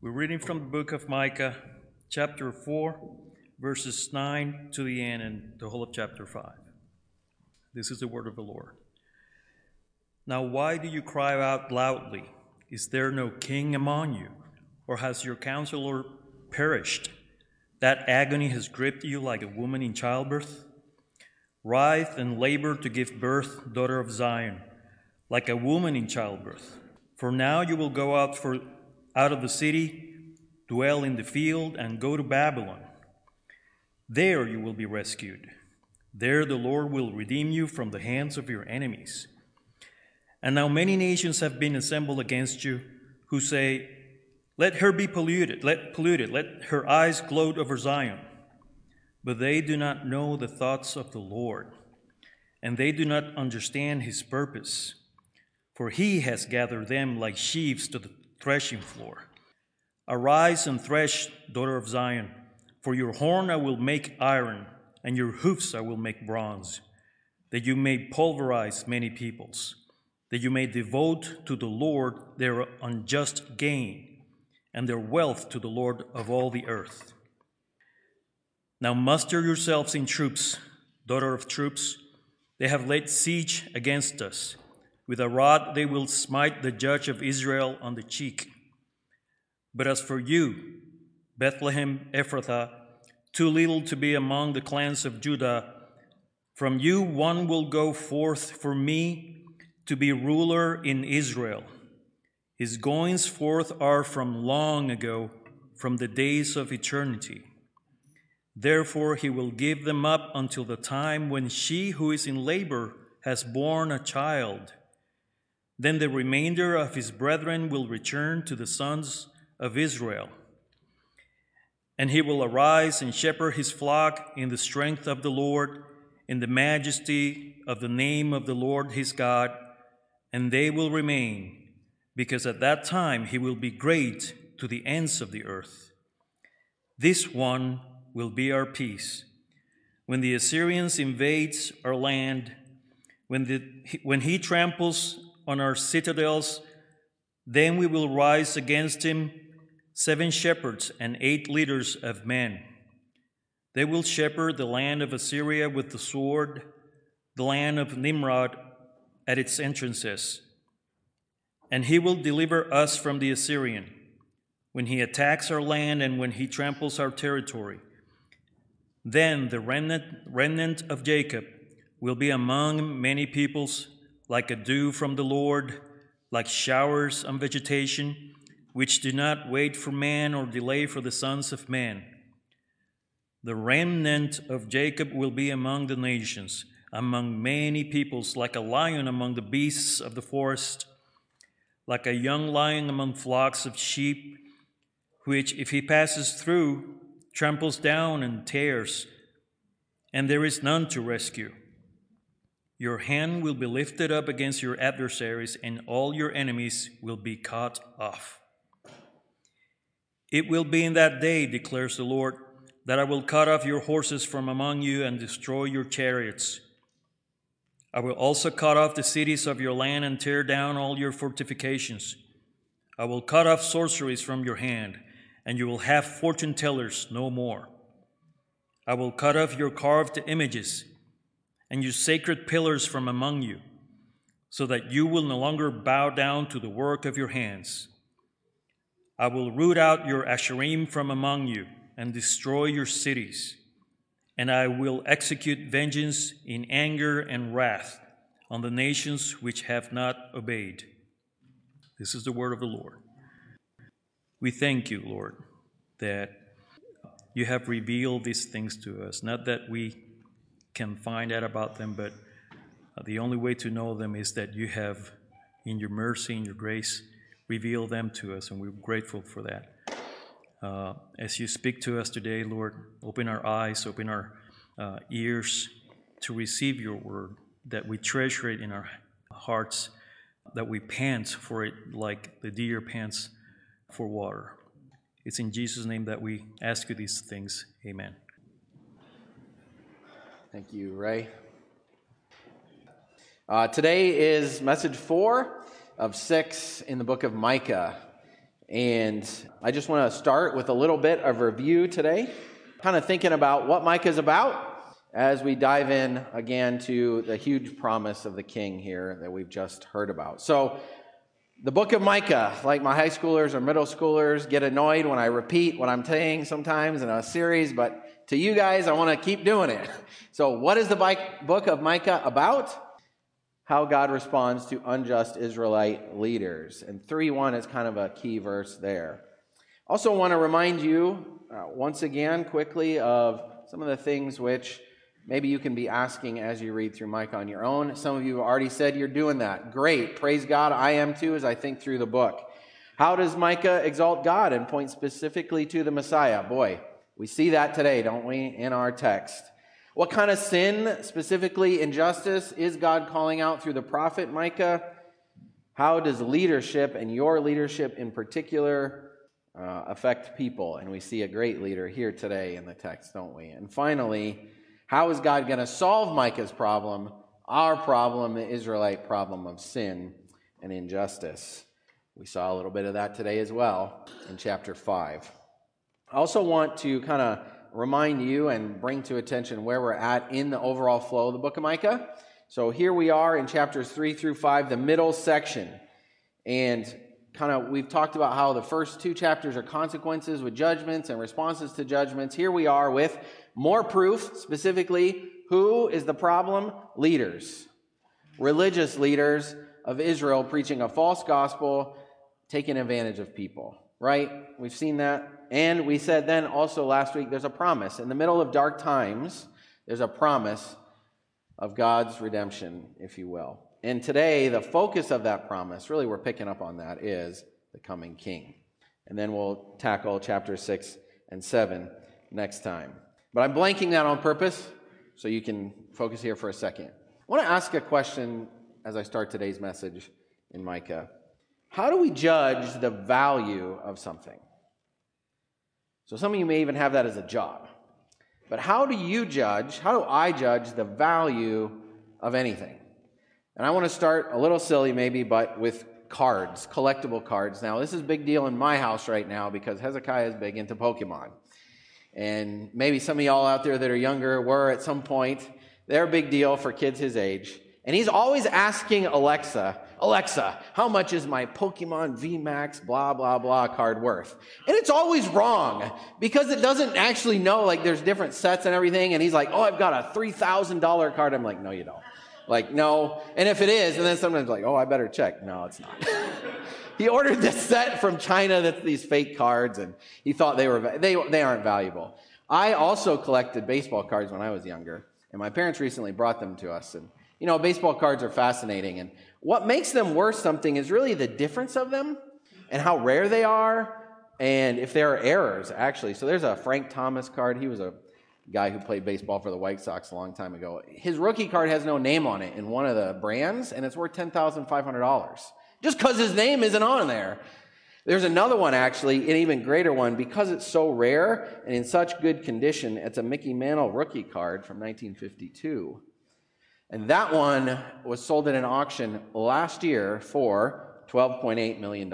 We're reading from the book of Micah, chapter 4, verses 9 to the end, and the whole of chapter 5. This is the word of the Lord. Now, why do you cry out loudly? Is there no king among you? Or has your counselor perished? That agony has gripped you like a woman in childbirth? Writhe and labor to give birth, daughter of Zion, like a woman in childbirth. For now you will go out for out of the city, dwell in the field, and go to Babylon. There you will be rescued. There the Lord will redeem you from the hands of your enemies. And now many nations have been assembled against you, who say, Let her be polluted, let polluted, let her eyes gloat over Zion. But they do not know the thoughts of the Lord, and they do not understand his purpose. For he has gathered them like sheaves to the threshing floor. Arise and thresh, daughter of Zion, for your horn I will make iron, and your hoofs I will make bronze, that you may pulverize many peoples, that you may devote to the Lord their unjust gain, and their wealth to the Lord of all the earth. Now muster yourselves in troops, daughter of troops. They have laid siege against us. With a rod they will smite the judge of Israel on the cheek. But as for you, Bethlehem Ephrathah, too little to be among the clans of Judah, from you one will go forth for me to be ruler in Israel. His goings forth are from long ago, from the days of eternity. Therefore, he will give them up until the time when she who is in labor has borne a child then the remainder of his brethren will return to the sons of Israel. And he will arise and shepherd his flock in the strength of the Lord, in the majesty of the name of the Lord his God, and they will remain, because at that time he will be great to the ends of the earth. This one will be our peace. When the Assyrians invades our land, when, the, when he tramples on our citadels. Then we will rise against him seven shepherds and eight leaders of men. They will shepherd the land of Assyria with the sword, the land of Nimrod at its entrances. And he will deliver us from the Assyrian when he attacks our land and when he tramples our territory. Then the remnant, remnant of Jacob will be among many peoples like a dew from the Lord, like showers on vegetation, which do not wait for man or delay for the sons of man. The remnant of Jacob will be among the nations, among many peoples, like a lion among the beasts of the forest, like a young lion among flocks of sheep, which, if he passes through, tramples down and tears, and there is none to rescue. Your hand will be lifted up against your adversaries, and all your enemies will be cut off. It will be in that day, declares the Lord, that I will cut off your horses from among you and destroy your chariots. I will also cut off the cities of your land and tear down all your fortifications. I will cut off sorceries from your hand, and you will have fortune tellers no more. I will cut off your carved images and you sacred pillars from among you, so that you will no longer bow down to the work of your hands. I will root out your Asherim from among you and destroy your cities, and I will execute vengeance in anger and wrath on the nations which have not obeyed. This is the word of the Lord. We thank you, Lord, that you have revealed these things to us, not that we can find out about them, but uh, the only way to know them is that you have, in your mercy and your grace, revealed them to us, and we're grateful for that. Uh, as you speak to us today, Lord, open our eyes, open our uh, ears to receive your word, that we treasure it in our hearts, that we pant for it like the deer pants for water. It's in Jesus' name that we ask you these things. Amen. Thank you, Ray. Uh, today is message four of six in the book of Micah. And I just want to start with a little bit of review today, kind of thinking about what Micah is about as we dive in again to the huge promise of the king here that we've just heard about. So, the book of Micah, like my high schoolers or middle schoolers, get annoyed when I repeat what I'm saying sometimes in a series, but to you guys, I want to keep doing it. So, what is the book of Micah about? How God responds to unjust Israelite leaders. And 3 1 is kind of a key verse there. Also, want to remind you uh, once again, quickly, of some of the things which maybe you can be asking as you read through Micah on your own. Some of you have already said you're doing that. Great. Praise God. I am too as I think through the book. How does Micah exalt God and point specifically to the Messiah? Boy, we see that today, don't we, in our text. What kind of sin, specifically injustice, is God calling out through the prophet Micah? How does leadership, and your leadership in particular, uh, affect people? And we see a great leader here today in the text, don't we? And finally, how is God going to solve Micah's problem, our problem, the Israelite problem of sin and injustice? We saw a little bit of that today as well in chapter 5. I also want to kind of remind you and bring to attention where we're at in the overall flow of the book of Micah. So here we are in chapters 3 through 5, the middle section. And kind of we've talked about how the first two chapters are consequences with judgments and responses to judgments. Here we are with more proof, specifically, who is the problem? Leaders. Religious leaders of Israel preaching a false gospel, taking advantage of people, right? We've seen that. And we said then also last week there's a promise. In the middle of dark times, there's a promise of God's redemption, if you will. And today, the focus of that promise, really, we're picking up on that, is the coming king. And then we'll tackle chapter 6 and 7 next time. But I'm blanking that on purpose so you can focus here for a second. I want to ask a question as I start today's message in Micah. How do we judge the value of something? So some of you may even have that as a job. But how do you judge, how do I judge the value of anything? And I want to start a little silly maybe, but with cards, collectible cards. Now, this is a big deal in my house right now because Hezekiah is big into Pokemon. And maybe some of y'all out there that are younger were at some point. They're a big deal for kids his age. And he's always asking Alexa, Alexa, how much is my Pokemon VMAX blah, blah, blah card worth? And it's always wrong because it doesn't actually know, like, there's different sets and everything. And he's like, oh, I've got a $3,000 card. I'm like, no, you don't. Like, no. And if it is, and then sometimes like, oh, I better check. No, it's not. he ordered this set from China that's these fake cards, and he thought they were, they, they aren't valuable. I also collected baseball cards when I was younger, and my parents recently brought them to us. And you know, baseball cards are fascinating. And what makes them worth something is really the difference of them and how rare they are and if there are errors, actually. So there's a Frank Thomas card. He was a guy who played baseball for the White Sox a long time ago. His rookie card has no name on it in one of the brands, and it's worth $10,500 just because his name isn't on there. There's another one, actually, an even greater one, because it's so rare and in such good condition. It's a Mickey Mantle rookie card from 1952. And that one was sold at an auction last year for $12.8 million.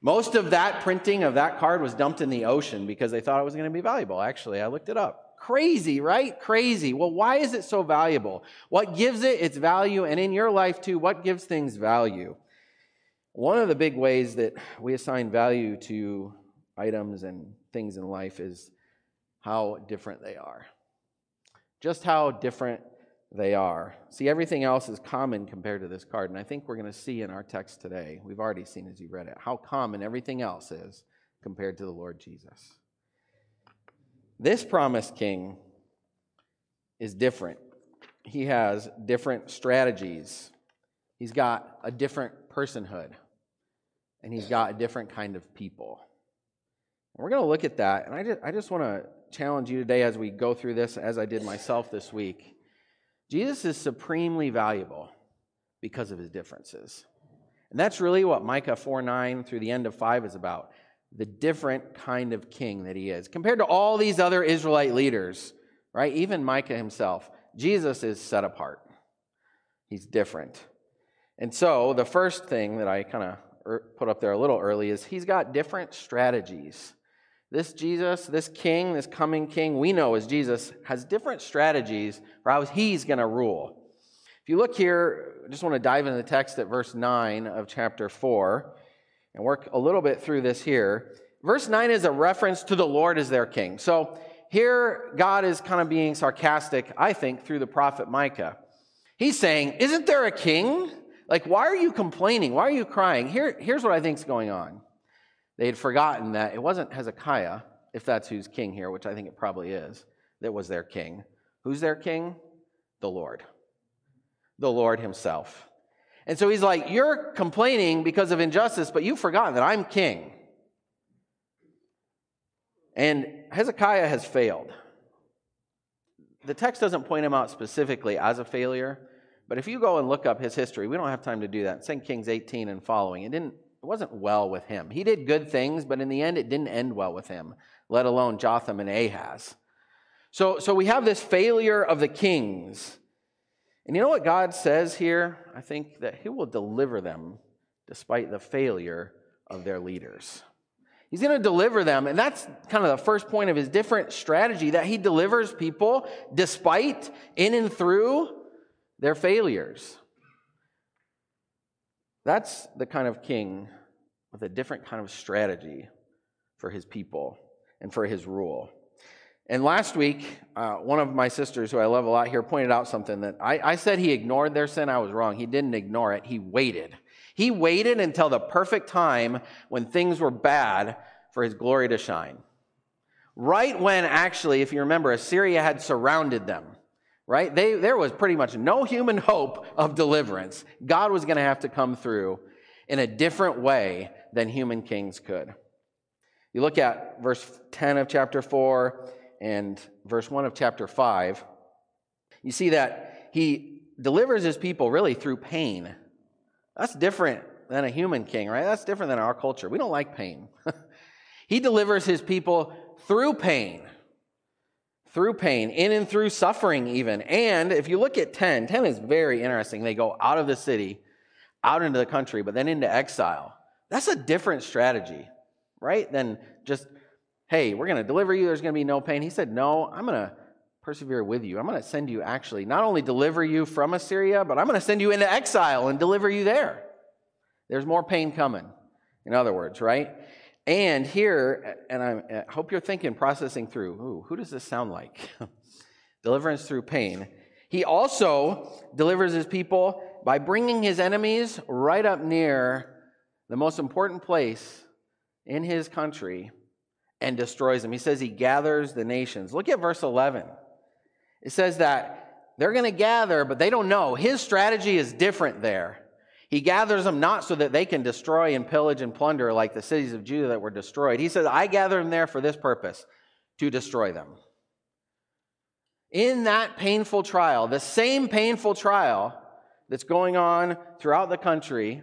Most of that printing of that card was dumped in the ocean because they thought it was going to be valuable. Actually, I looked it up. Crazy, right? Crazy. Well, why is it so valuable? What gives it its value? And in your life, too, what gives things value? One of the big ways that we assign value to items and things in life is how different they are. Just how different they are. See, everything else is common compared to this card. And I think we're going to see in our text today, we've already seen as you read it, how common everything else is compared to the Lord Jesus. This promised king is different. He has different strategies. He's got a different personhood. And he's got a different kind of people. And we're going to look at that. And I just, I just want to challenge you today as we go through this, as I did myself this week Jesus is supremely valuable because of his differences. And that's really what Micah 4 9 through the end of 5 is about the different kind of king that he is. Compared to all these other Israelite leaders, right? Even Micah himself, Jesus is set apart. He's different. And so, the first thing that I kind of er, put up there a little early is he's got different strategies. This Jesus, this king, this coming king we know as Jesus, has different strategies for how he's going to rule. If you look here, I just want to dive into the text at verse 9 of chapter 4 and work a little bit through this here. Verse 9 is a reference to the Lord as their king. So here, God is kind of being sarcastic, I think, through the prophet Micah. He's saying, Isn't there a king? Like, why are you complaining? Why are you crying? Here, here's what I think is going on. They had forgotten that it wasn't Hezekiah, if that's who's king here, which I think it probably is, that was their king. Who's their king? The Lord. The Lord Himself. And so he's like, You're complaining because of injustice, but you've forgotten that I'm king. And Hezekiah has failed. The text doesn't point him out specifically as a failure, but if you go and look up his history, we don't have time to do that. 2 Kings 18 and following, it didn't it wasn't well with him. He did good things, but in the end, it didn't end well with him, let alone Jotham and Ahaz. So, so we have this failure of the kings. And you know what God says here? I think that He will deliver them despite the failure of their leaders. He's going to deliver them, and that's kind of the first point of his different strategy that he delivers people despite, in and through their failures. That's the kind of king with a different kind of strategy for his people and for his rule. And last week, uh, one of my sisters, who I love a lot here, pointed out something that I, I said he ignored their sin. I was wrong. He didn't ignore it, he waited. He waited until the perfect time when things were bad for his glory to shine. Right when, actually, if you remember, Assyria had surrounded them right? They, there was pretty much no human hope of deliverance. God was going to have to come through in a different way than human kings could. You look at verse 10 of chapter 4 and verse 1 of chapter 5, you see that he delivers his people really through pain. That's different than a human king, right? That's different than our culture. We don't like pain. he delivers his people through pain through pain, in and through suffering, even. And if you look at 10, 10 is very interesting. They go out of the city, out into the country, but then into exile. That's a different strategy, right? Than just, hey, we're going to deliver you, there's going to be no pain. He said, no, I'm going to persevere with you. I'm going to send you actually not only deliver you from Assyria, but I'm going to send you into exile and deliver you there. There's more pain coming, in other words, right? And here, and I hope you're thinking, processing through, ooh, who does this sound like? Deliverance through pain. He also delivers his people by bringing his enemies right up near the most important place in his country and destroys them. He says he gathers the nations. Look at verse 11. It says that they're going to gather, but they don't know. His strategy is different there. He gathers them not so that they can destroy and pillage and plunder like the cities of Judah that were destroyed. He says, I gather them there for this purpose to destroy them. In that painful trial, the same painful trial that's going on throughout the country,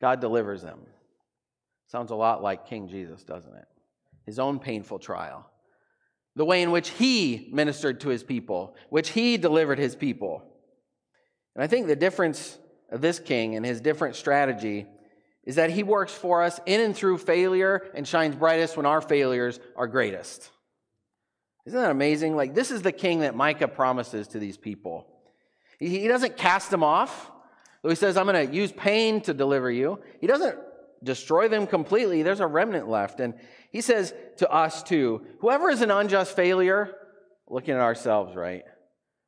God delivers them. Sounds a lot like King Jesus, doesn't it? His own painful trial. The way in which he ministered to his people, which he delivered his people. And I think the difference of this king and his different strategy is that he works for us in and through failure and shines brightest when our failures are greatest. Isn't that amazing? Like, this is the king that Micah promises to these people. He, doesn't cast them off, though he says, I'm going to use pain to deliver you. He doesn't destroy them completely. There's a remnant left. And he says to us, too, whoever is an unjust failure, looking at ourselves, right?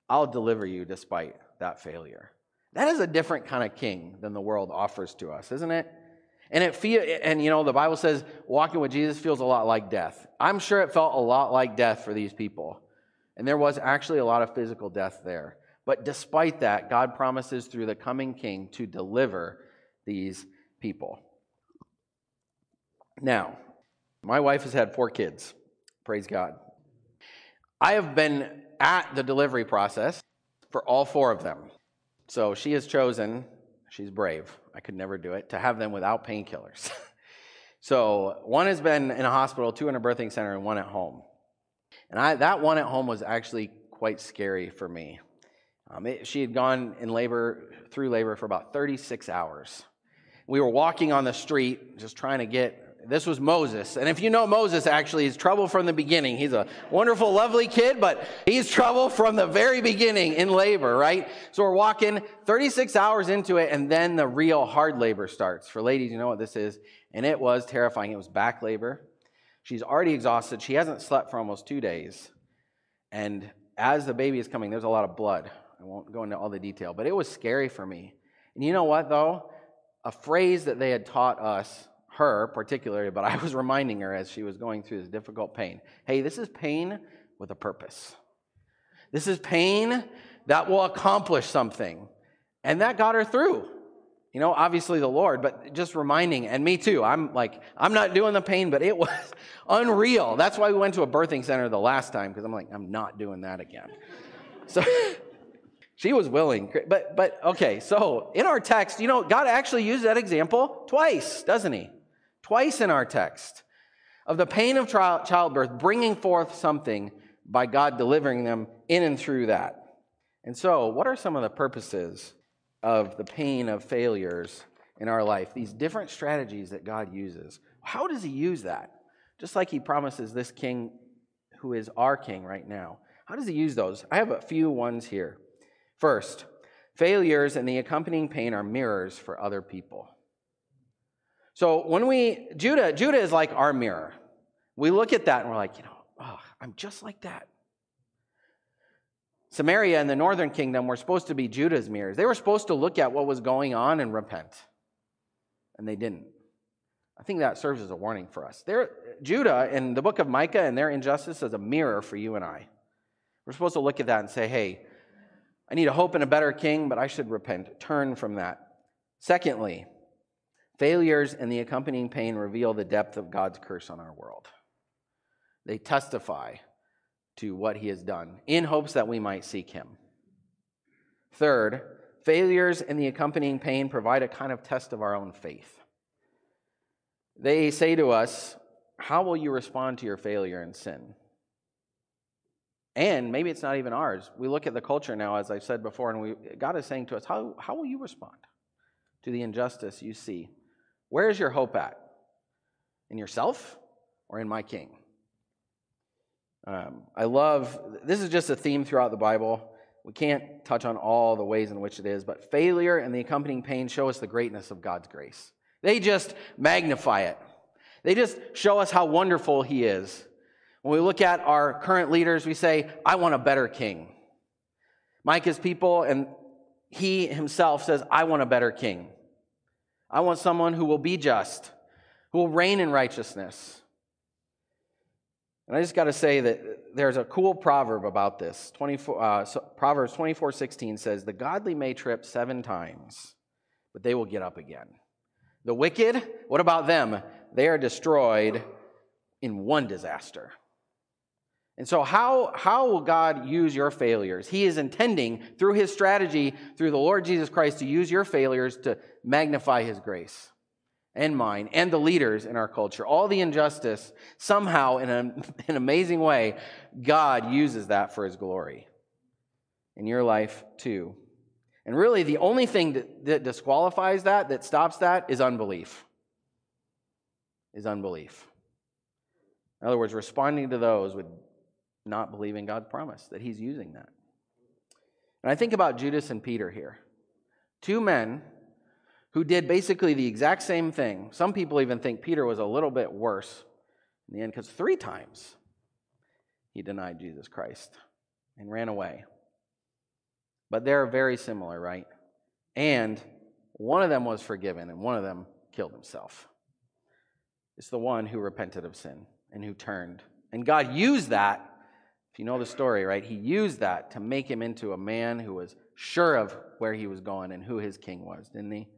I'll deliver you despite that failure. That is a different kind of king than the world offers to us, isn't it? And it feel and you know the Bible says walking with Jesus feels a lot like death. I'm sure it felt a lot like death for these people. And there was actually a lot of physical death there. But despite that, God promises through the coming king to deliver these people. Now, my wife has had four kids. Praise God. I have been at the delivery process for all four of them. So she has chosen, she's brave, I could never do it, to have them without painkillers. so one has been in a hospital, two in a birthing center, and one at home. And I, that one at home was actually quite scary for me. Um, it, she had gone in labor, through labor for about 36 hours. We were walking on the street, just trying to get. This was Moses. And if you know Moses, actually, he's trouble from the beginning. He's a wonderful, lovely kid, but he's trouble from the very beginning in labor, right? So we're walking 36 hours into it, and then the real hard labor starts. For ladies, you know what this is. And it was terrifying. It was back labor. She's already exhausted. She hasn't slept for almost two days. And as the baby is coming, there's a lot of blood. I won't go into all the detail, but it was scary for me. And you know what, though? A phrase that they had taught us, her particularly, but I was reminding her as she was going through this difficult pain hey, this is pain with a purpose. This is pain that will accomplish something. And that got her through. You know, obviously the Lord, but just reminding, and me too. I'm like, I'm not doing the pain, but it was unreal. That's why we went to a birthing center the last time, because I'm like, I'm not doing that again. So she was willing. But but okay, so in our text, you know, God actually used that example twice, doesn't he? Twice in our text of the pain of childbirth bringing forth something by God delivering them in and through that. And so, what are some of the purposes of the pain of failures in our life, these different strategies that God uses. How does He use that? Just like He promises this king who is our king right now. How does He use those? I have a few ones here. First, failures and the accompanying pain are mirrors for other people. So when we, Judah, Judah is like our mirror. We look at that and we're like, you know, oh, I'm just like that. Samaria and the northern kingdom were supposed to be Judah's mirrors. They were supposed to look at what was going on and repent, and they didn't. I think that serves as a warning for us. There, Judah in the book of Micah and their injustice is a mirror for you and I. We're supposed to look at that and say, hey, I need a hope in a better king, but I should repent. Turn from that. Secondly, failures and the accompanying pain reveal the depth of God's curse on our world. They testify to what he has done in hopes that we might seek him. Third, failures and the accompanying pain provide a kind of test of our own faith. They say to us, How will you respond to your failure and sin? And maybe it's not even ours. We look at the culture now, as I've said before, and we, God is saying to us, how, how will you respond to the injustice you see? Where is your hope at? In yourself or in my king? Um, I love, this is just a theme throughout the Bible. We can't touch on all the ways in which it is, but failure and the accompanying pain show us the greatness of God's grace. They just magnify it. They just show us how wonderful He is. When we look at our current leaders, we say, I want a better king. Micah's people and he himself says, I want a better king. I want someone who will be just, who will reign in righteousness. And I just got to say that there's a cool proverb about this. 24, uh, so Proverbs 24 16 says, The godly may trip seven times, but they will get up again. The wicked, what about them? They are destroyed in one disaster. And so, how, how will God use your failures? He is intending, through his strategy, through the Lord Jesus Christ, to use your failures to magnify his grace and mine and the leaders in our culture, all the injustice, somehow, in an, an amazing way, God uses that for his glory. In your life, too. And really, the only thing that, that disqualifies that, that stops that, is unbelief. Is unbelief. In other words, responding to those would not believing God's promise, that he's using that. And I think about Judas and Peter here. Two men who did basically the exact same thing. Some people even think Peter was a little bit worse in the end because three times he denied Jesus Christ and ran away. But they're very similar, right? And one of them was forgiven and one of them killed himself. It's the one who repented of sin and who turned. And God used that, if you know the story, right? He used that to make him into a man who was sure of where he was going and who his king was, didn't he?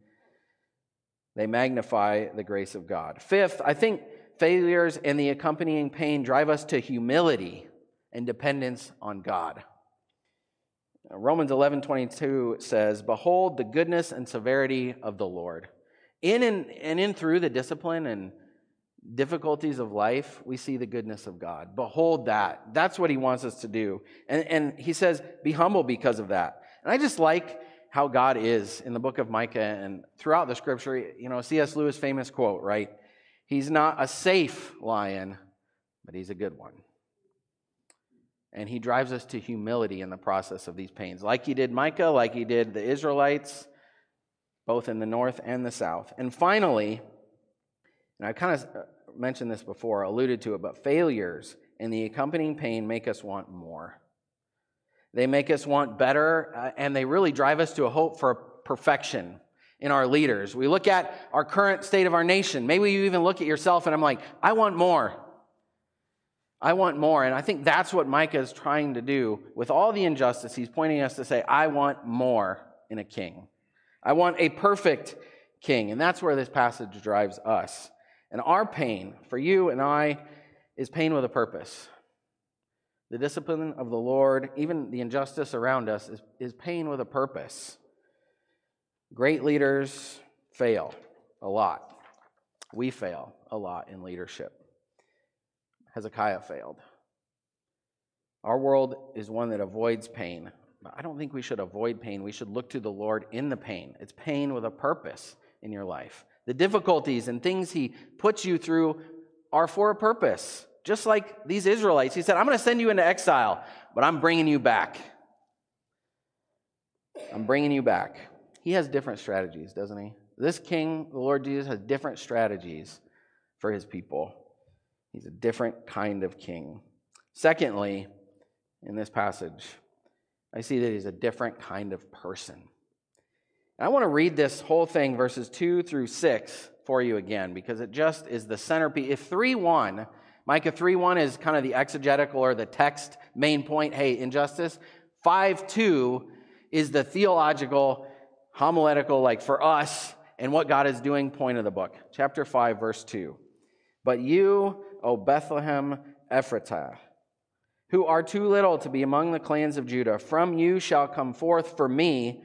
They magnify the grace of God. Fifth, I think failures and the accompanying pain drive us to humility and dependence on God. Romans 11 22 says, Behold the goodness and severity of the Lord. In and, and in through the discipline and difficulties of life, we see the goodness of God. Behold that. That's what he wants us to do. And, and he says, Be humble because of that. And I just like how God is in the book of Micah and throughout the scripture. You know, C.S. Lewis' famous quote, right? He's not a safe lion, but he's a good one. And he drives us to humility in the process of these pains, like he did Micah, like he did the Israelites, both in the north and the south. And finally, and I kind of mentioned this before, alluded to it, but failures and the accompanying pain make us want more. They make us want better, uh, and they really drive us to a hope for perfection in our leaders. We look at our current state of our nation. Maybe you even look at yourself and I'm like, I want more. I want more. And I think that's what Micah is trying to do with all the injustice. He's pointing us to say, I want more in a king. I want a perfect king. And that's where this passage drives us. And our pain for you and I is pain with a purpose. The discipline of the Lord, even the injustice around us, is, is pain with a purpose. Great leaders fail a lot. We fail a lot in leadership. Hezekiah failed. Our world is one that avoids pain. But I don't think we should avoid pain. We should look to the Lord in the pain. It's pain with a purpose in your life. The difficulties and things He puts you through are for a purpose. Just like these Israelites, he said, I'm going to send you into exile, but I'm bringing you back. I'm bringing you back. He has different strategies, doesn't he? This king, the Lord Jesus, has different strategies for his people. He's a different kind of king. Secondly, in this passage, I see that he's a different kind of person. I want to read this whole thing, verses 2 through 6, for you again, because it just is the centerpiece. If 3 1 Micah 3 1 is kind of the exegetical or the text main point, hey, injustice. 5 2 is the theological, homiletical, like for us and what God is doing point of the book. Chapter 5, verse 2. But you, O Bethlehem Ephrathah, who are too little to be among the clans of Judah, from you shall come forth for me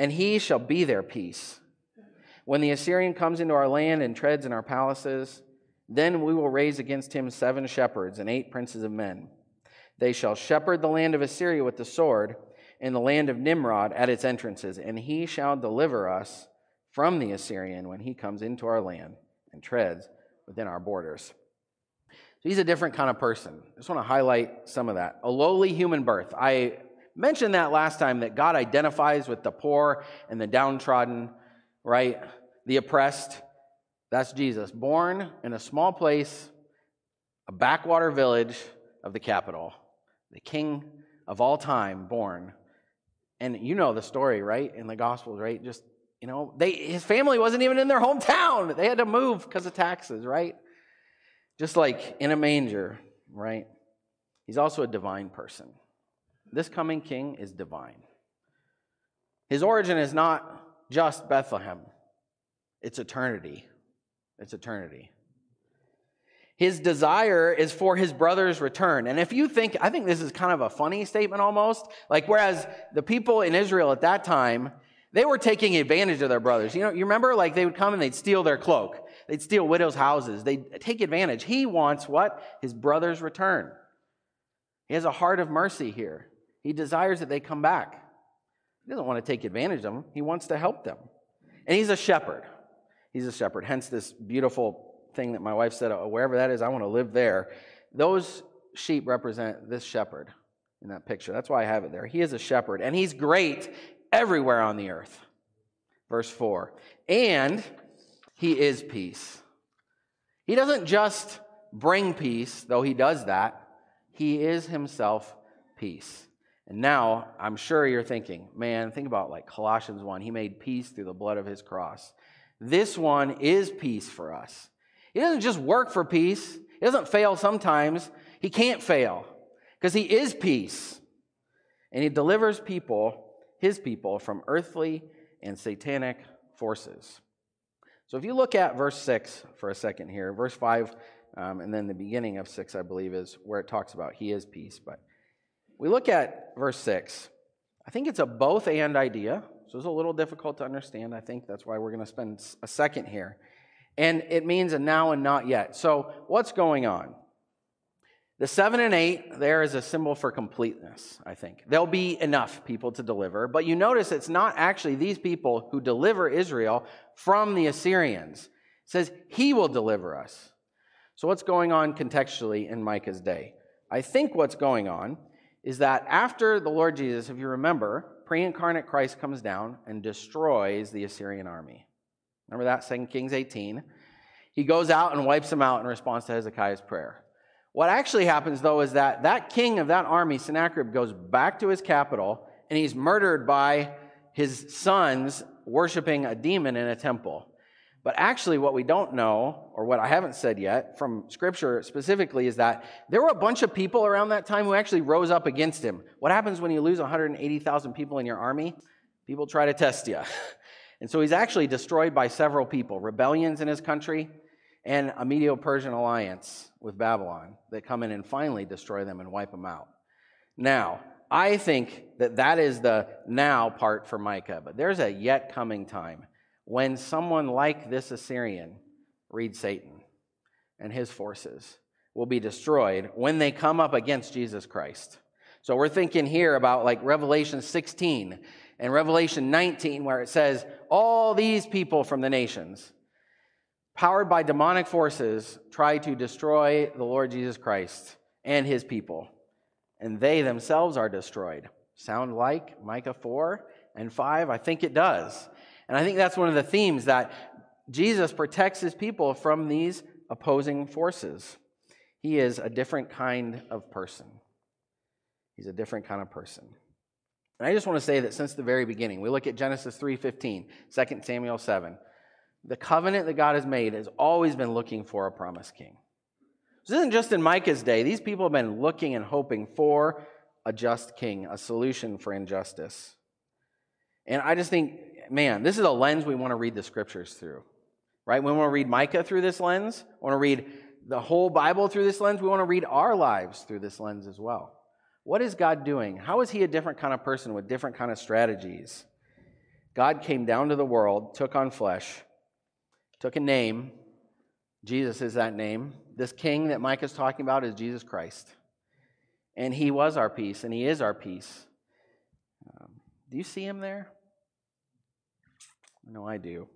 and he shall be their peace. When the Assyrian comes into our land and treads in our palaces, then we will raise against him seven shepherds and eight princes of men. They shall shepherd the land of Assyria with the sword, and the land of Nimrod at its entrances, and he shall deliver us from the Assyrian when he comes into our land and treads within our borders. So he's a different kind of person. I just want to highlight some of that. A lowly human birth. I mentioned that last time that God identifies with the poor and the downtrodden, right? The oppressed. That's Jesus, born in a small place, a backwater village of the capital, the king of all time born. And you know the story, right? In the Gospels, right? Just, you know, they his family wasn't even in their hometown. They had to move because of taxes, right? Just like in a manger, right? He's also a divine person. This coming king is divine. His origin is not just Bethlehem, it's eternity. It's eternity. His desire is for his brother's return. And if you think, I think this is kind of a funny statement almost. Like, whereas the people in Israel at that time, they were taking advantage of their brothers. You know, you remember? Like, they would come and they'd steal their cloak, they'd steal widows' houses, they'd take advantage. He wants what? His brother's return. He has a heart of mercy here. He desires that they come back. He doesn't want to take advantage of them, he wants to help them. And he's a shepherd. He's a shepherd. Hence, this beautiful thing that my wife said, oh, wherever that is, I want to live there. Those sheep represent this shepherd in that picture. That's why I have it there. He is a shepherd, and he's great everywhere on the earth. Verse 4. And he is peace. He doesn't just bring peace, though he does that, he is himself peace. And now I'm sure you're thinking, man, think about like Colossians 1. He made peace through the blood of his cross. This one is peace for us. He doesn't just work for peace, he doesn't fail sometimes. He can't fail because he is peace. And he delivers people, his people, from earthly and satanic forces. So if you look at verse 6 for a second here, verse 5, um, and then the beginning of 6, I believe, is where it talks about He is peace. But we look at verse 6. I think it's a both and idea. So it's a little difficult to understand. I think that's why we're going to spend a second here. And it means a now and not yet. So what's going on? The seven and eight there is a symbol for completeness, I think. There'll be enough people to deliver, but you notice it's not actually these people who deliver Israel from the Assyrians. It says, He will deliver us. So, what's going on contextually in Micah's day? I think what's going on is that after the Lord Jesus, if you remember, pre incarnate Christ comes down and destroys the Assyrian army. Remember that, 2 Kings 18? He goes out and wipes them out in response to Hezekiah's prayer. What actually happens, though, is that that king of that army, Sennacherib, goes back to his capital and he's murdered by his sons worshiping a demon in a temple. But actually, what we don't know, or what I haven't said yet from scripture specifically, is that there were a bunch of people around that time who actually rose up against him. What happens when you lose 180,000 people in your army? People try to test you. And so he's actually destroyed by several people rebellions in his country, and a Medo Persian alliance with Babylon that come in and finally destroy them and wipe them out. Now, I think that that is the now part for Micah, but there's a yet coming time when someone like this Assyrian, read Satan, and his forces will be destroyed when they come up against Jesus Christ. So we're thinking here about like Revelation 16 and Revelation 19, where it says, All these people from the nations powered by demonic forces, try to destroy the Lord Jesus Christ and his people. And they themselves are destroyed. Sound like Micah 4 and 5? I think it does. And I think that's one of the themes that Jesus protects his people from these opposing forces. He is a different kind of person. He's a different kind of person. And I just want to say that since the very beginning, we look at Genesis 3:15, 2 Samuel 7. The covenant that God has made has always been looking for a promised king. This isn't just in Micah's day. These people have been looking and hoping for a just king, a solution for injustice. And I just think, man, this is a lens we want to read the scriptures through, right? We want to read Micah through this lens. We want to read the whole Bible through this lens. We want to read our lives through this lens as well. What is God doing? How is he a different kind of person with different kind of strategies? God came down to the world, took on flesh, took a name. Jesus is that name. This king that Micah is talking about is Jesus Christ. And he was our peace, and he is our peace. Um, do you see him there? No, I do.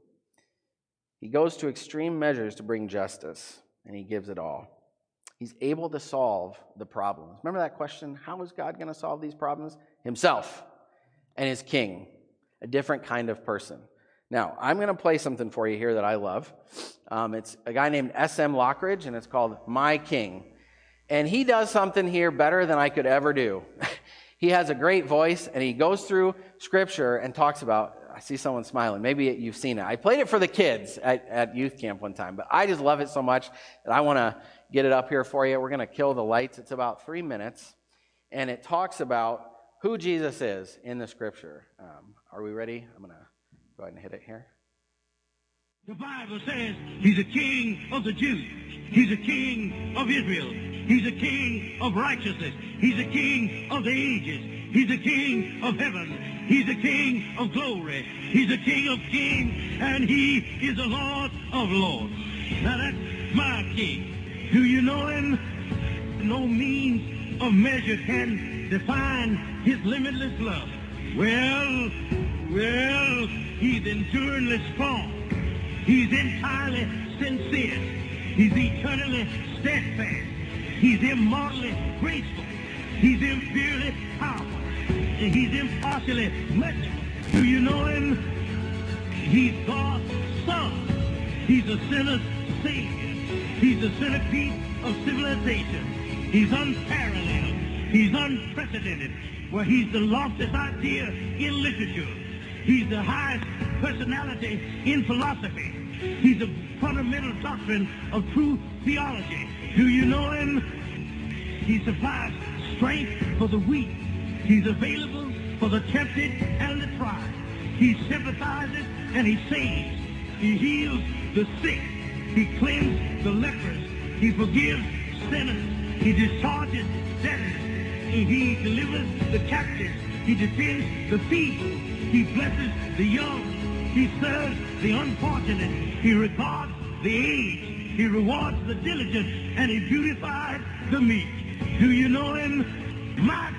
He goes to extreme measures to bring justice, and he gives it all. He's able to solve the problems. Remember that question? How is God going to solve these problems? Himself and his king, a different kind of person. Now, I'm going to play something for you here that I love. Um, it's a guy named S.M. Lockridge, and it's called My King. And he does something here better than I could ever do. he has a great voice, and he goes through scripture and talks about. I see someone smiling. Maybe you've seen it. I played it for the kids at, at youth camp one time, but I just love it so much that I want to get it up here for you. We're going to kill the lights. It's about three minutes, and it talks about who Jesus is in the scripture. Um, are we ready? I'm going to Go ahead and hit it here. The Bible says he's a king of the Jews. He's a king of Israel. He's a king of righteousness. He's a king of the ages. He's a king of heaven. He's a king of glory. He's a king of kings. And he is a Lord of lords. Now that's my king. Do you know him? No means of measure can define his limitless love. Well, well, he's enduringly strong. He's entirely sincere. He's eternally steadfast. He's immortally graceful. He's inferiorly powerful. He's impartially merciful. Do you know him? He's God's son. He's a sinner's savior. He's the centerpiece of civilization. He's unparalleled. He's unprecedented. Well, he's the loftiest idea in literature. He's the highest personality in philosophy. He's the fundamental doctrine of true theology. Do you know him? He supplies strength for the weak. He's available for the tempted and the tried. He sympathizes and he saves. He heals the sick. He cleanses the lepers. He forgives sinners. He discharges debtors. He delivers the captives. He defends the feeble. He blesses the young. He serves the unfortunate. He regards the aged. He rewards the diligent. And he beautifies the meek. Do you know him? My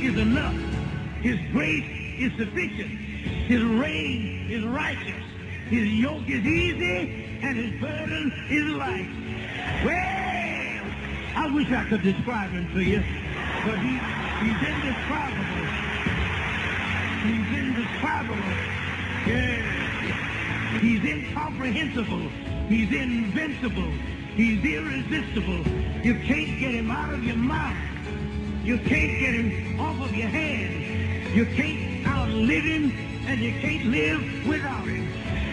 is enough. His grace is sufficient. His reign is righteous. His yoke is easy and his burden is light. Well, I wish I could describe him to you, but he, he's indescribable. He's indescribable. Yeah. He's incomprehensible. He's invincible. He's irresistible. You can't get him out of your mouth. You can't get him off of your hands. You can't outlive him, and you can't live without him.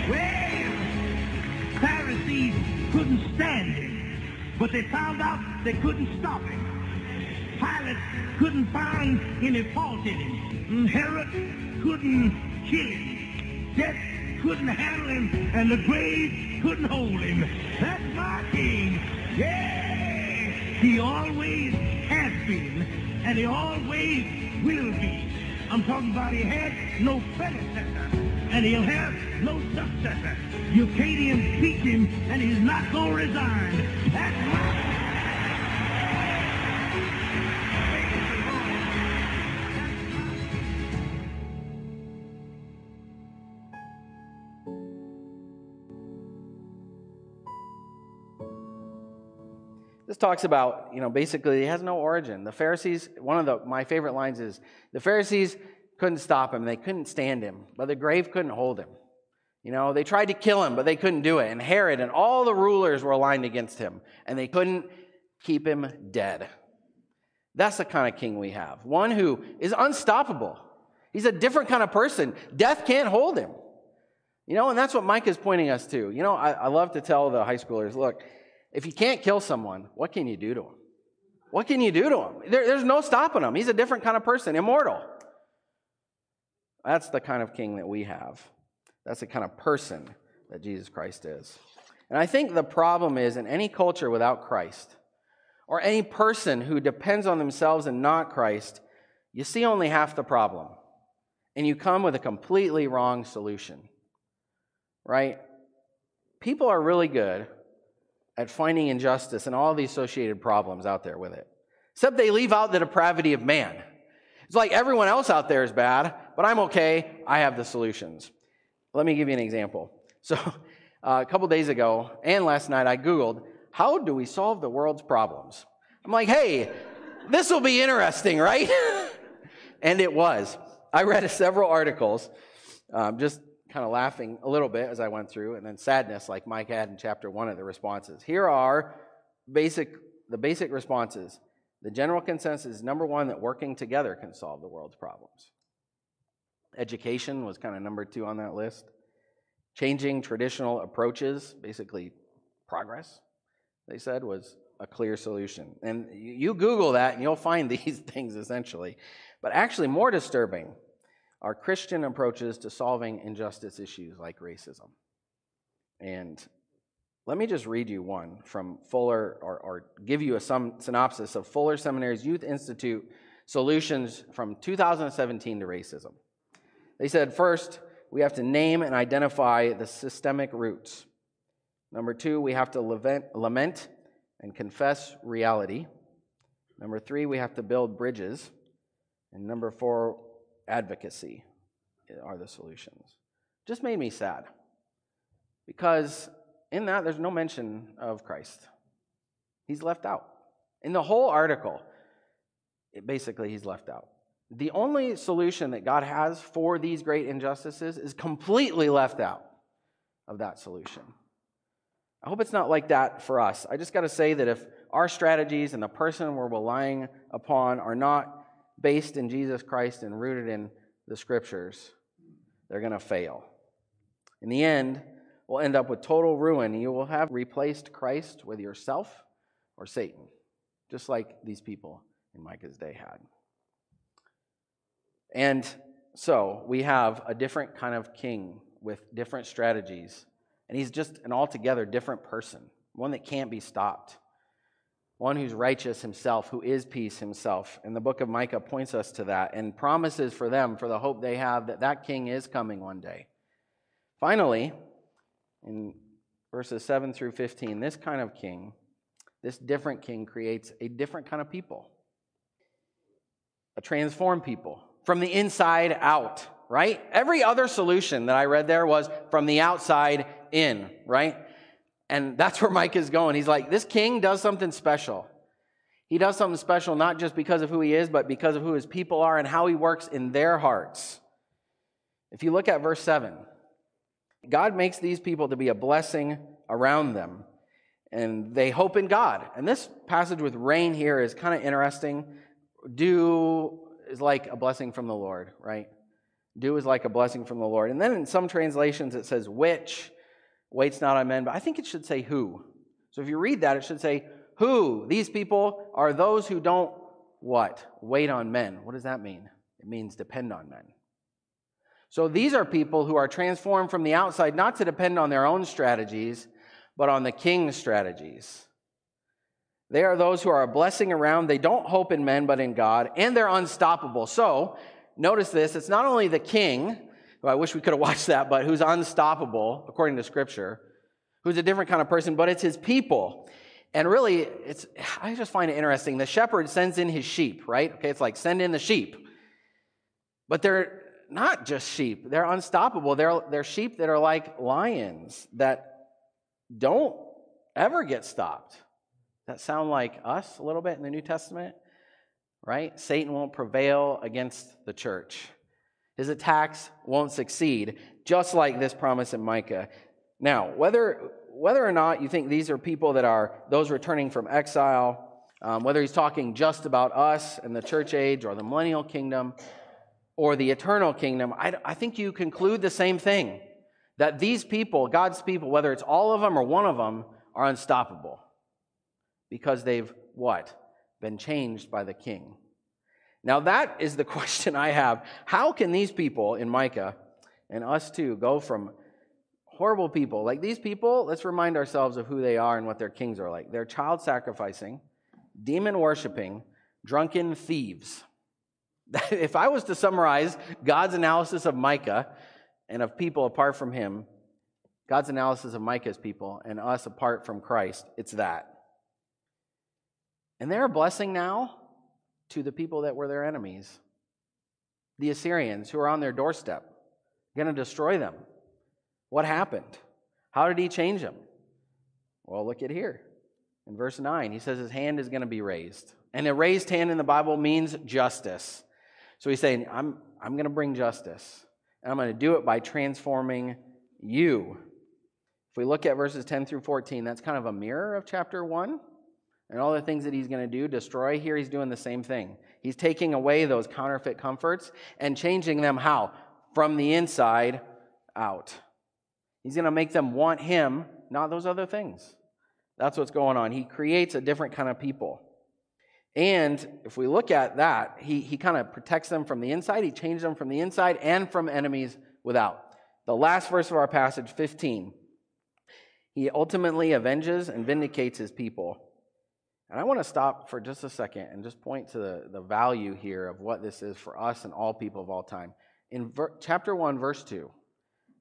Well, Pharisees couldn't stand him, but they found out they couldn't stop him. Pilate couldn't find any fault in him. Mm, Herod couldn't kill him. Death couldn't handle him, and the grave couldn't hold him. That's my king. Yeah! He always has been, and he always will be. I'm talking about he had no predecessor, and he'll have no successor. You can't impeach him, and he's not going to resign. That's This talks about, you know, basically he has no origin. The Pharisees, one of the, my favorite lines is the Pharisees couldn't stop him, they couldn't stand him, but the grave couldn't hold him. You know, they tried to kill him, but they couldn't do it. And Herod and all the rulers were aligned against him, and they couldn't keep him dead. That's the kind of king we have. One who is unstoppable. He's a different kind of person. Death can't hold him. You know, and that's what Micah is pointing us to. You know, I, I love to tell the high schoolers look, if you can't kill someone, what can you do to him? What can you do to him? There, there's no stopping him. He's a different kind of person, immortal. That's the kind of king that we have. That's the kind of person that Jesus Christ is. And I think the problem is in any culture without Christ, or any person who depends on themselves and not Christ, you see only half the problem. And you come with a completely wrong solution. Right? People are really good at finding injustice and all the associated problems out there with it. Except they leave out the depravity of man. It's like everyone else out there is bad, but I'm okay. I have the solutions. Let me give you an example. So, uh, a couple days ago and last night, I Googled, how do we solve the world's problems? I'm like, hey, this will be interesting, right? and it was. I read several articles, um, just kind of laughing a little bit as I went through, and then sadness, like Micah had in chapter one of the responses. Here are basic the basic responses. The general consensus is number one that working together can solve the world's problems. Education was kind of number two on that list. Changing traditional approaches, basically progress, they said, was a clear solution. And you Google that and you'll find these things essentially. But actually, more disturbing are Christian approaches to solving injustice issues like racism. And let me just read you one from Fuller, or, or give you a some synopsis of Fuller Seminary's Youth Institute solutions from 2017 to racism. They said first, we have to name and identify the systemic roots. Number two, we have to lament, lament and confess reality. Number three, we have to build bridges. And number four, advocacy eh, are the solutions. Just made me sad because in that there's no mention of Christ. He's left out. In the whole article, it, basically, he's left out. the only solution that God has for these great injustices is completely left out of that solution. I hope it's not like that for us. I just got to say that if our strategies and the person we're relying upon are not based in Jesus Christ and rooted in the scriptures, they're going to fail. In the end, we'll end up with total ruin. You will have replaced Christ with yourself or Satan, just like these people in Micah's day had. And so we have a different kind of king with different strategies. And he's just an altogether different person, one that can't be stopped, one who's righteous himself, who is peace himself. And the book of Micah points us to that and promises for them, for the hope they have, that that king is coming one day. Finally, in verses 7 through 15, this kind of king, this different king, creates a different kind of people, a transformed people from the inside out, right? Every other solution that I read there was from the outside in, right? And that's where Micah is going. He's like, this king does something special. He does something special not just because of who he is, but because of who his people are and how he works in their hearts. If you look at verse 7, God makes these people to be a blessing around them, and they hope in God. And this passage with rain here is kind of interesting. Dew is like a blessing from the Lord, right? Dew is like a blessing from the Lord. And then in some translations it says which waits not on men, but I think it should say who. So if you read that, it should say who. These people are those who don't what? Wait on men. What does that mean? It means depend on men. So these are people who are transformed from the outside not to depend on their own strategies, but on the king's strategies. They are those who are a blessing around. They don't hope in men, but in God, and they're unstoppable. So, notice this it's not only the king, I wish we could have watched that, but who's unstoppable, according to Scripture, who's a different kind of person, but it's his people. And really, it's, I just find it interesting. The shepherd sends in his sheep, right? Okay, it's like send in the sheep. But they're not just sheep, they're unstoppable. They're, they're sheep that are like lions that don't ever get stopped that sound like us a little bit in the New Testament? Right? Satan won't prevail against the church. His attacks won't succeed, just like this promise in Micah. Now, whether, whether or not you think these are people that are those returning from exile, um, whether he's talking just about us and the church age or the millennial kingdom or the eternal kingdom, I, I think you conclude the same thing that these people, God's people, whether it's all of them or one of them, are unstoppable because they've what? Been changed by the king. Now, that is the question I have. How can these people in Micah and us too go from horrible people like these people? Let's remind ourselves of who they are and what their kings are like. They're child sacrificing, demon worshiping, drunken thieves. if I was to summarize God's analysis of Micah and of people apart from him, God's analysis of Micah's people and us apart from Christ, it's that. And they're a blessing now to the people that were their enemies. The Assyrians who are on their doorstep, going to destroy them. What happened? How did he change them? Well, look at here. In verse 9, he says his hand is going to be raised. And a raised hand in the Bible means justice. So he's saying, I'm, I'm going to bring justice. And I'm going to do it by transforming you. If we look at verses 10 through 14, that's kind of a mirror of chapter 1 and all the things that he's going to do, destroy, here he's doing the same thing. He's taking away those counterfeit comforts and changing them how? From the inside out. He's going to make them want him, not those other things. That's what's going on. He creates a different kind of people. And if we look at that, he, he kind of protects them from the inside, he changes them from the inside and from enemies without. The last verse of our passage, 15. He ultimately avenges and vindicates his people. And I want to stop for just a second and just point to the, the value here of what this is for us and all people of all time. In ver- chapter 1, verse 2,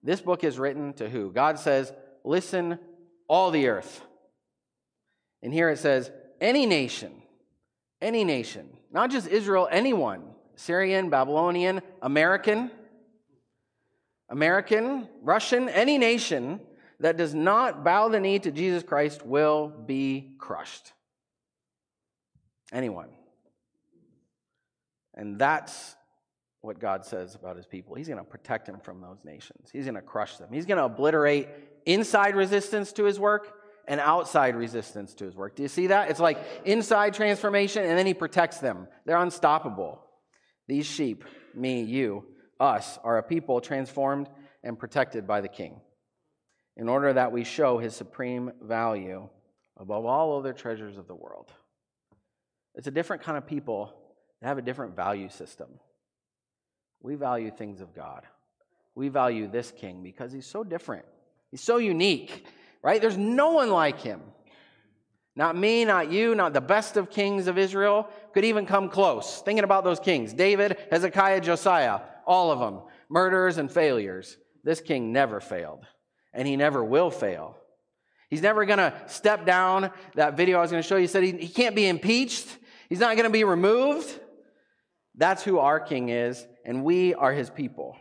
this book is written to who? God says, Listen, all the earth. And here it says, Any nation, any nation, not just Israel, anyone, Syrian, Babylonian, American, American, Russian, any nation that does not bow the knee to Jesus Christ will be crushed. Anyone. And that's what God says about his people. He's going to protect them from those nations, he's going to crush them, he's going to obliterate inside resistance to his work and outside resistance to his work. Do you see that? It's like inside transformation, and then he protects them. They're unstoppable. These sheep, me, you, us, are a people transformed and protected by the king in order that we show his supreme value above all other treasures of the world. It's a different kind of people that have a different value system. We value things of God. We value this king because he's so different. He's so unique, right? There's no one like him. Not me, not you, not the best of kings of Israel could even come close. Thinking about those kings David, Hezekiah, Josiah, all of them, murderers and failures. This king never failed, and he never will fail. He's never going to step down. That video I was going to show you said he, he can't be impeached, he's not going to be removed. That's who our king is, and we are his people.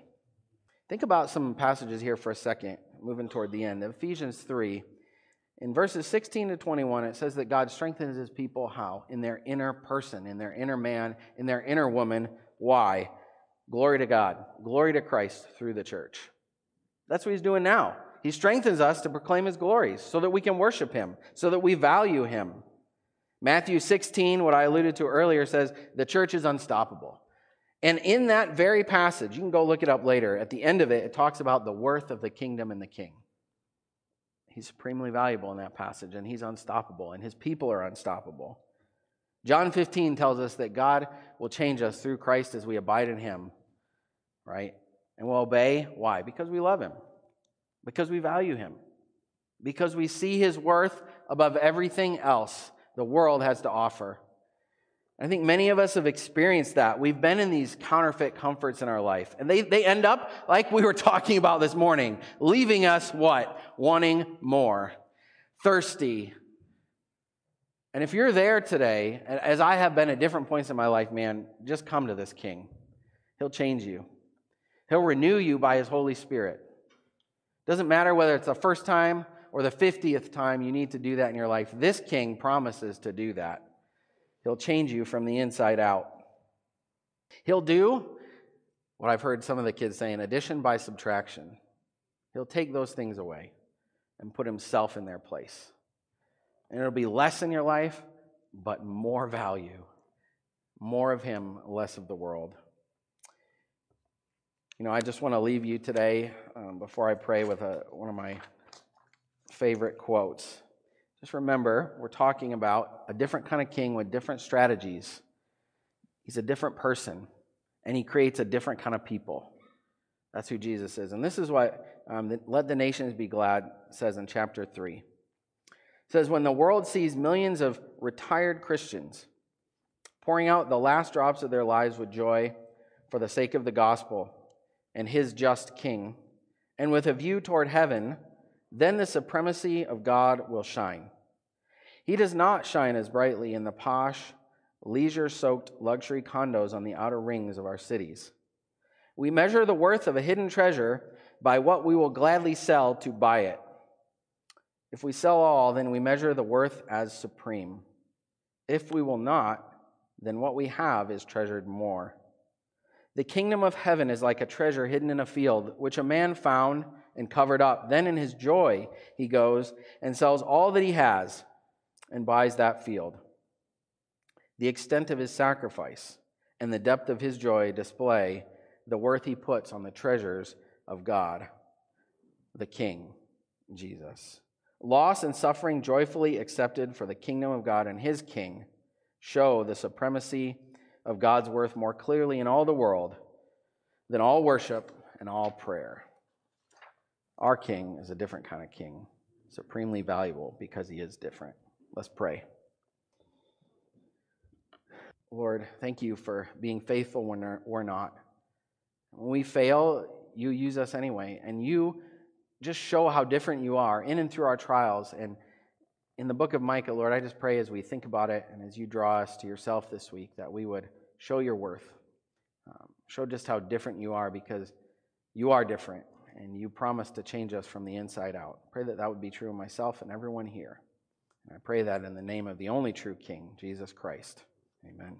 Think about some passages here for a second, moving toward the end. Ephesians 3. In verses 16 to 21, it says that God strengthens his people how? In their inner person, in their inner man, in their inner woman. Why? Glory to God. Glory to Christ through the church. That's what he's doing now. He strengthens us to proclaim his glories so that we can worship him, so that we value him. Matthew 16, what I alluded to earlier, says the church is unstoppable. And in that very passage, you can go look it up later, at the end of it, it talks about the worth of the kingdom and the king. He's supremely valuable in that passage, and he's unstoppable, and his people are unstoppable. John 15 tells us that God will change us through Christ as we abide in him, right? And we'll obey. Why? Because we love him, because we value him, because we see his worth above everything else the world has to offer. I think many of us have experienced that. We've been in these counterfeit comforts in our life, and they, they end up, like we were talking about this morning, leaving us what? Wanting more, thirsty. And if you're there today, as I have been at different points in my life, man, just come to this King. He'll change you, He'll renew you by His Holy Spirit. Doesn't matter whether it's the first time or the 50th time you need to do that in your life. This king promises to do that. He'll change you from the inside out. He'll do what I've heard some of the kids saying addition by subtraction. He'll take those things away and put himself in their place. And it'll be less in your life, but more value. More of him, less of the world. You know, I just want to leave you today um, before I pray with a, one of my favorite quotes. Just remember, we're talking about a different kind of king with different strategies. He's a different person, and he creates a different kind of people. That's who Jesus is. And this is what um, Let the Nations Be Glad says in chapter 3. It says, When the world sees millions of retired Christians pouring out the last drops of their lives with joy for the sake of the gospel and his just king, and with a view toward heaven, then the supremacy of God will shine. He does not shine as brightly in the posh, leisure soaked luxury condos on the outer rings of our cities. We measure the worth of a hidden treasure by what we will gladly sell to buy it. If we sell all, then we measure the worth as supreme. If we will not, then what we have is treasured more. The kingdom of heaven is like a treasure hidden in a field, which a man found and covered up. Then in his joy, he goes and sells all that he has and buys that field. The extent of his sacrifice and the depth of his joy display the worth he puts on the treasures of God, the King, Jesus. Loss and suffering joyfully accepted for the kingdom of God and his King show the supremacy of God's worth more clearly in all the world than all worship and all prayer. Our king is a different kind of king, supremely valuable because he is different. Let's pray. Lord, thank you for being faithful when we're not. When we fail, you use us anyway, and you just show how different you are in and through our trials. And in the book of Micah, Lord, I just pray as we think about it and as you draw us to yourself this week that we would show your worth, um, show just how different you are because you are different and you promise to change us from the inside out. Pray that that would be true of myself and everyone here. And I pray that in the name of the only true King, Jesus Christ. Amen.